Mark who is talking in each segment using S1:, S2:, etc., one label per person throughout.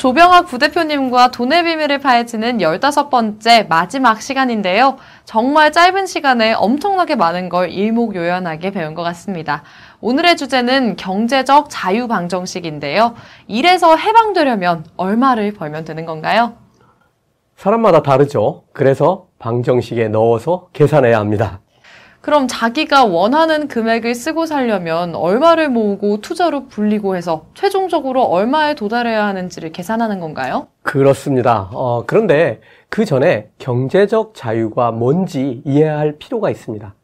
S1: 조병학 부대표님과 돈의 비밀을 파헤치는 15번째 마지막 시간인데요. 정말 짧은 시간에 엄청나게 많은 걸 일목요연하게 배운 것 같습니다. 오늘의 주제는 경제적 자유 방정식인데요. 일에서 해방되려면 얼마를 벌면 되는 건가요?
S2: 사람마다 다르죠. 그래서 방정식에 넣어서 계산해야 합니다.
S1: 그럼 자기가 원하는 금액을 쓰고 살려면 얼마를 모으고 투자로 불리고 해서 최종적으로 얼마에 도달해야 하는지를 계산하는 건가요?
S2: 그렇습니다. 어, 그런데 그 전에 경제적 자유가 뭔지 이해할 필요가 있습니다.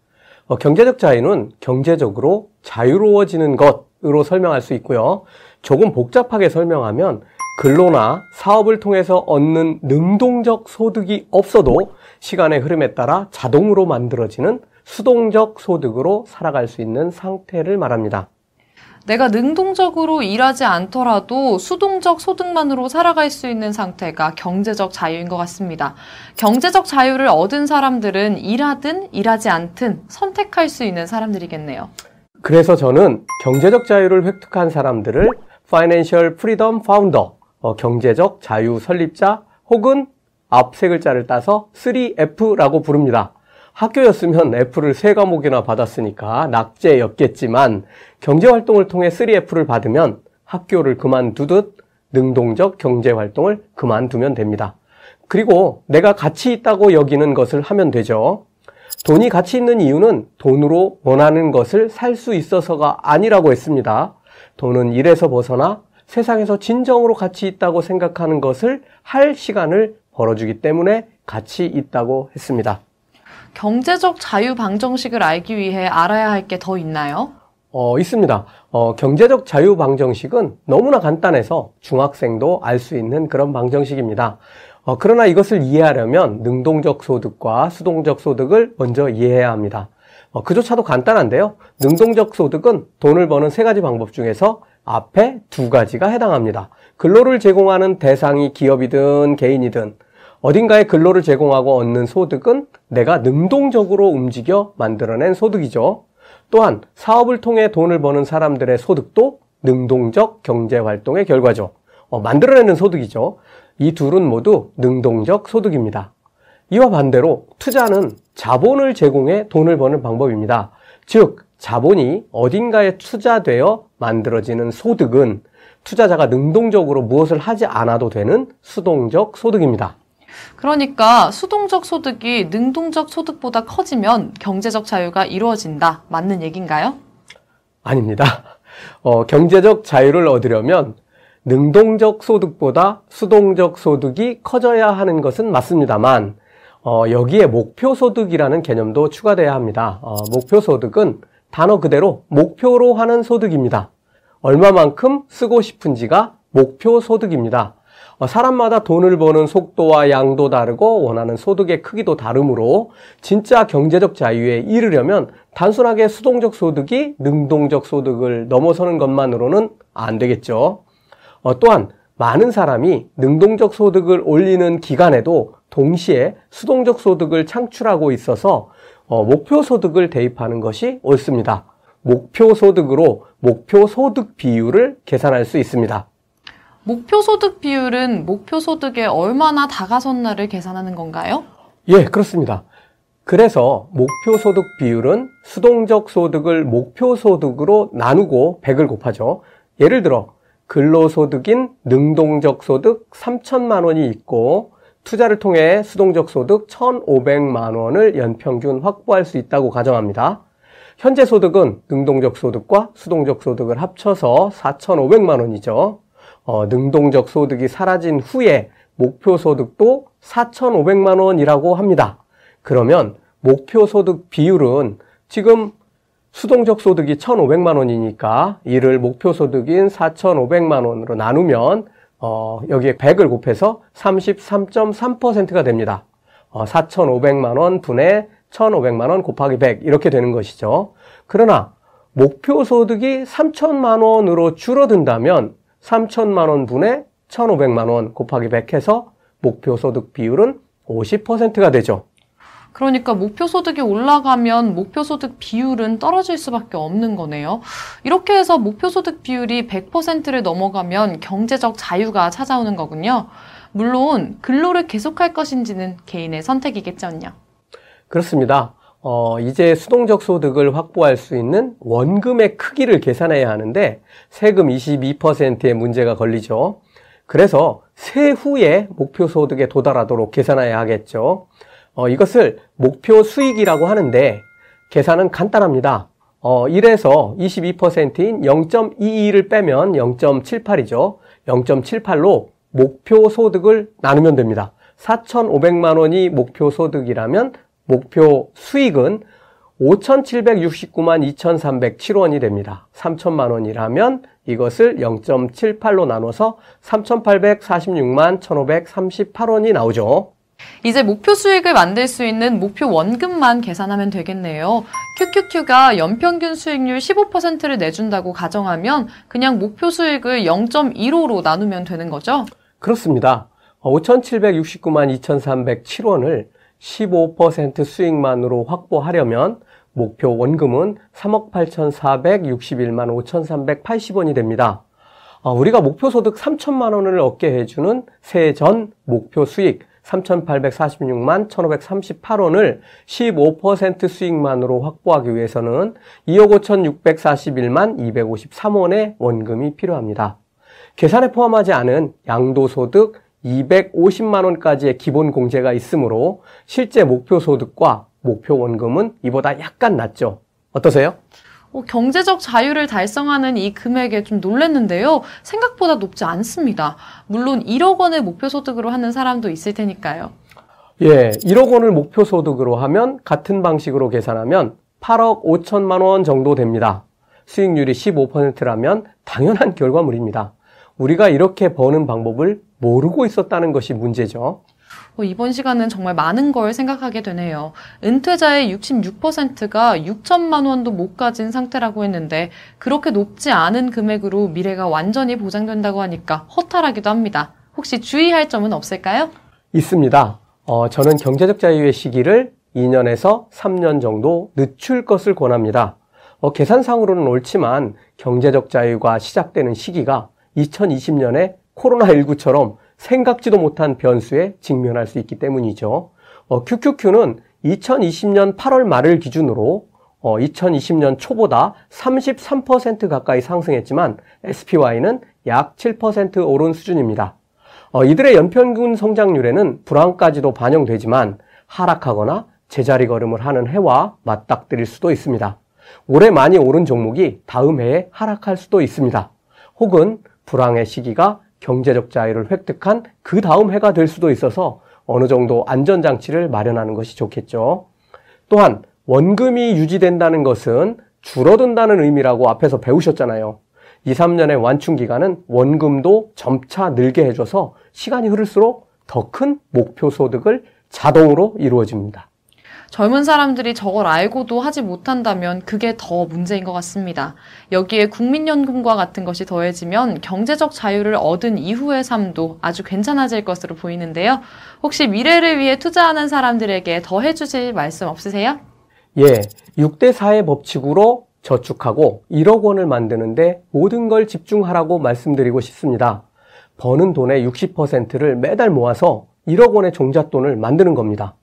S2: 어, 경제적 자유는 경제적으로 자유로워지는 것으로 설명할 수 있고요. 조금 복잡하게 설명하면 근로나 사업을 통해서 얻는 능동적 소득이 없어도 시간의 흐름에 따라 자동으로 만들어지는 수동적 소득으로 살아갈 수 있는 상태를 말합니다.
S1: 내가 능동적으로 일하지 않더라도 수동적 소득만으로 살아갈 수 있는 상태가 경제적 자유인 것 같습니다. 경제적 자유를 얻은 사람들은 일하든 일하지 않든 선택할 수 있는 사람들이겠네요.
S2: 그래서 저는 경제적 자유를 획득한 사람들을 Financial Freedom Founder, 어, 경제적 자유 설립자 혹은 앞 세 글자를 따서 3F라고 부릅니다. 학교였으면 F를 세 과목이나 받았으니까 낙제였겠지만 경제활동을 통해 3F를 받으면 학교를 그만두듯 능동적 경제활동을 그만두면 됩니다. 그리고 내가 가치 있다고 여기는 것을 하면 되죠. 돈이 가치 있는 이유는 돈으로 원하는 것을 살 수 있어서가 아니라고 했습니다. 돈은 일에서 벗어나 세상에서 진정으로 가치 있다고 생각하는 것을 할 시간을 벌어주기 때문에 가치 있다고 했습니다.
S1: 경제적 자유 방정식을 알기 위해 알아야 할 게 더 있나요?
S2: 어, 있습니다. 어, 경제적 자유 방정식은 너무나 간단해서 중학생도 알 수 있는 그런 방정식입니다. 어, 그러나 이것을 이해하려면 능동적 소득과 수동적 소득을 먼저 이해해야 합니다. 어, 그조차도 간단한데요. 능동적 소득은 돈을 버는 세 가지 방법 중에서 앞에 두 가지가 해당합니다. 근로를 제공하는 대상이 기업이든 개인이든 어딘가에 근로를 제공하고 얻는 소득은 내가 능동적으로 움직여 만들어낸 소득이죠. 또한 사업을 통해 돈을 버는 사람들의 소득도 능동적 경제 활동의 결과죠. 어, 만들어내는 소득이죠. 이 둘은 모두 능동적 소득입니다. 이와 반대로 투자는 자본을 제공해 돈을 버는 방법입니다. 즉, 자본이 어딘가에 투자되어 만들어지는 소득은 투자자가 능동적으로 무엇을 하지 않아도 되는 수동적 소득입니다.
S1: 그러니까 수동적 소득이 능동적 소득보다 커지면 경제적 자유가 이루어진다. 맞는 얘기인가요?
S2: 아닙니다. 어, 경제적 자유를 얻으려면 능동적 소득보다 수동적 소득이 커져야 하는 것은 맞습니다만 어, 여기에 목표 소득이라는 개념도 추가돼야 합니다. 어, 목표 소득은 단어 그대로 목표로 하는 소득입니다. 얼마만큼 쓰고 싶은지가 목표 소득입니다. 어, 사람마다 돈을 버는 속도와 양도 다르고 원하는 소득의 크기도 다르므로 진짜 경제적 자유에 이르려면 단순하게 수동적 소득이 능동적 소득을 넘어서는 것만으로는 안 되겠죠. 어, 또한 많은 사람이 능동적 소득을 올리는 기간에도 동시에 수동적 소득을 창출하고 있어서 어, 목표 소득을 대입하는 것이 옳습니다. 목표 소득으로 목표 소득 비율을 계산할 수 있습니다.
S1: 목표 소득 비율은 목표 소득에 얼마나 다가섰나를 계산하는 건가요?
S2: 예, 그렇습니다. 그래서 목표 소득 비율은 수동적 소득을 목표 소득으로 나누고 100을 곱하죠. 예를 들어 근로소득인 능동적 소득 3천만 원이 있고 투자를 통해 수동적 소득 1,500만 원을 연평균 확보할 수 있다고 가정합니다. 현재 소득은 능동적 소득과 수동적 소득을 합쳐서 4,500만 원이죠. 어, 능동적 소득이 사라진 후에 목표 소득도 4,500만 원이라고 합니다. 그러면 목표 소득 비율은 지금 수동적 소득이 1,500만 원이니까 이를 목표 소득인 4,500만 원으로 나누면 어, 여기에 100을 곱해서 33.3%가 됩니다. 어, 4,500만 원 분의 1,500만 원 곱하기 100 이렇게 되는 것이죠. 그러나 목표 소득이 3천만 원으로 줄어든다면 3천만 원 분의 1,500만 원 곱하기 100 해서 목표 소득 비율은 50%가 되죠.
S1: 그러니까 목표 소득이 올라가면 목표 소득 비율은 떨어질 수밖에 없는 거네요. 이렇게 해서 목표 소득 비율이 100%를 넘어가면 경제적 자유가 찾아오는 거군요. 물론 근로를 계속할 것인지는 개인의 선택이겠죠요.
S2: 그렇습니다. 어, 이제 수동적 소득을 확보할 수 있는 원금의 크기를 계산해야 하는데 세금 22%의 문제가 걸리죠. 그래서 세후에 목표 소득에 도달하도록 계산해야 하겠죠. 어, 이것을 목표 수익이라고 하는데 계산은 간단합니다. 어, 1에서 22%인 0.22를 빼면 0.78이죠. 0.78로 목표 소득을 나누면 됩니다. 4,500만 원이 목표 소득이라면 목표 수익은 5,769만 2,307원이 됩니다. 3천만 원이라면 이것을 0.78로 나눠서 3,846만 1,538원이 나오죠.
S1: 이제 목표 수익을 만들 수 있는 목표 원금만 계산하면 되겠네요. QQQ가 연평균 수익률 15%를 내준다고 가정하면 그냥 목표 수익을 0.15로 나누면 되는 거죠?
S2: 그렇습니다. 5,769만 2,307원을 15% 수익만으로 확보하려면 목표 원금은 3억 8,461만 5,380원이 됩니다. 어, 우리가 목표 소득 3천만 원을 얻게 해주는 새해 전 목표 수익 3,846만 1,538원을 15% 수익만으로 확보하기 위해서는 2억 5,641만 253원의 원금이 필요합니다. 계산에 포함하지 않은 양도소득 250만 원까지의 기본 공제가 있으므로 실제 목표 소득과 목표 원금은 이보다 약간 낮죠. 어떠세요?
S1: 어, 경제적 자유를 달성하는 이 금액에 좀 놀랐는데요. 생각보다 높지 않습니다. 물론 1억 원을 목표 소득으로 하는 사람도 있을 테니까요.
S2: 예, 1억 원을 목표 소득으로 하면 같은 방식으로 계산하면 8억 5천만 원 정도 됩니다. 수익률이 15%라면 당연한 결과물입니다. 우리가 이렇게 버는 방법을 모르고 있었다는 것이 문제죠.
S1: 어, 이번 시간은 정말 많은 걸 생각하게 되네요. 은퇴자의 66%가 6천만 원도 못 가진 상태라고 했는데 그렇게 높지 않은 금액으로 미래가 완전히 보장된다고 하니까 허탈하기도 합니다. 혹시 주의할 점은 없을까요?
S2: 있습니다. 어, 저는 경제적 자유의 시기를 2년에서 3년 정도 늦출 것을 권합니다. 어, 계산상으로는 옳지만 경제적 자유가 시작되는 시기가 2020년에 코로나19처럼 생각지도 못한 변수에 직면할 수 있기 때문이죠. 어, QQQ는 2020년 8월 말을 기준으로 어, 2020년 초보다 33% 가까이 상승했지만 SPY는 약 7% 오른 수준입니다. 어, 이들의 연평균 성장률에는 불황까지도 반영되지만 하락하거나 제자리 걸음을 하는 해와 맞닥뜨릴 수도 있습니다. 올해 많이 오른 종목이 다음 해에 하락할 수도 있습니다. 혹은 불황의 시기가 경제적 자유를 획득한 그 다음 해가 될 수도 있어서 어느 정도 안전장치를 마련하는 것이 좋겠죠. 또한 원금이 유지된다는 것은 줄어든다는 의미라고 앞에서 배우셨잖아요. 2, 3년의 완충 기간은 원금도 점차 늘게 해줘서 시간이 흐를수록 더 큰 목표 소득을 자동으로 이루어집니다.
S1: 젊은 사람들이 저걸 알고도 하지 못한다면 그게 더 문제인 것 같습니다. 여기에 국민연금과 같은 것이 더해지면 경제적 자유를 얻은 이후의 삶도 아주 괜찮아질 것으로 보이는데요. 혹시 미래를 위해 투자하는 사람들에게 더 해주실 말씀 없으세요?
S2: 예, 6대 4의 법칙으로 저축하고 1억 원을 만드는데 모든 걸 집중하라고 말씀드리고 싶습니다. 버는 돈의 60%를 매달 모아서 1억 원의 종잣돈을 만드는 겁니다.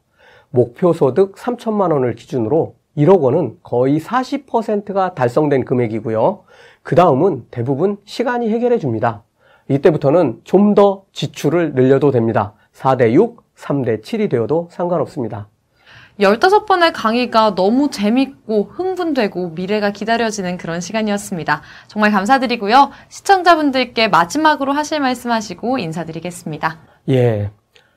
S2: 목표 소득 3천만 원을 기준으로 1억 원은 거의 40%가 달성된 금액이고요. 그 다음은 대부분 시간이 해결해 줍니다. 이때부터는 좀 더 지출을 늘려도 됩니다. 4대 6, 3대 7이 되어도 상관없습니다.
S1: 15번의 강의가 너무 재밌고 흥분되고 미래가 기다려지는 그런 시간이었습니다. 정말 감사드리고요. 시청자분들께 마지막으로 하실 말씀 하시고 인사드리겠습니다.
S2: 예.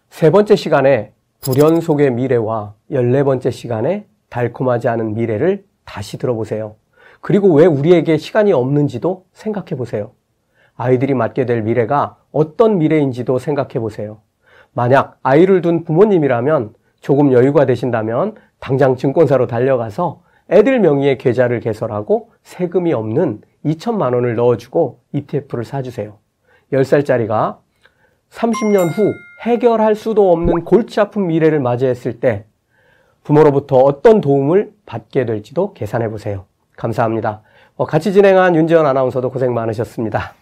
S2: 세 번째 시간에 불연 속의 미래와 14번째 시간에 달콤하지 않은 미래를 다시 들어보세요. 그리고 왜 우리에게 시간이 없는지도 생각해 보세요. 아이들이 맞게 될 미래가 어떤 미래인지도 생각해 보세요. 만약 아이를 둔 부모님이라면 조금 여유가 되신다면 당장 증권사로 달려가서 애들 명의의 계좌를 개설하고 세금이 없는 2천만 원을 넣어주고 ETF를 사주세요. 10살짜리가 30년 후 해결할 수도 없는 골치 아픈 미래를 맞이했을 때 부모로부터 어떤 도움을 받게 될지도 계산해 보세요. 감사합니다. 어, 같이 진행한 윤지원 아나운서도 고생 많으셨습니다.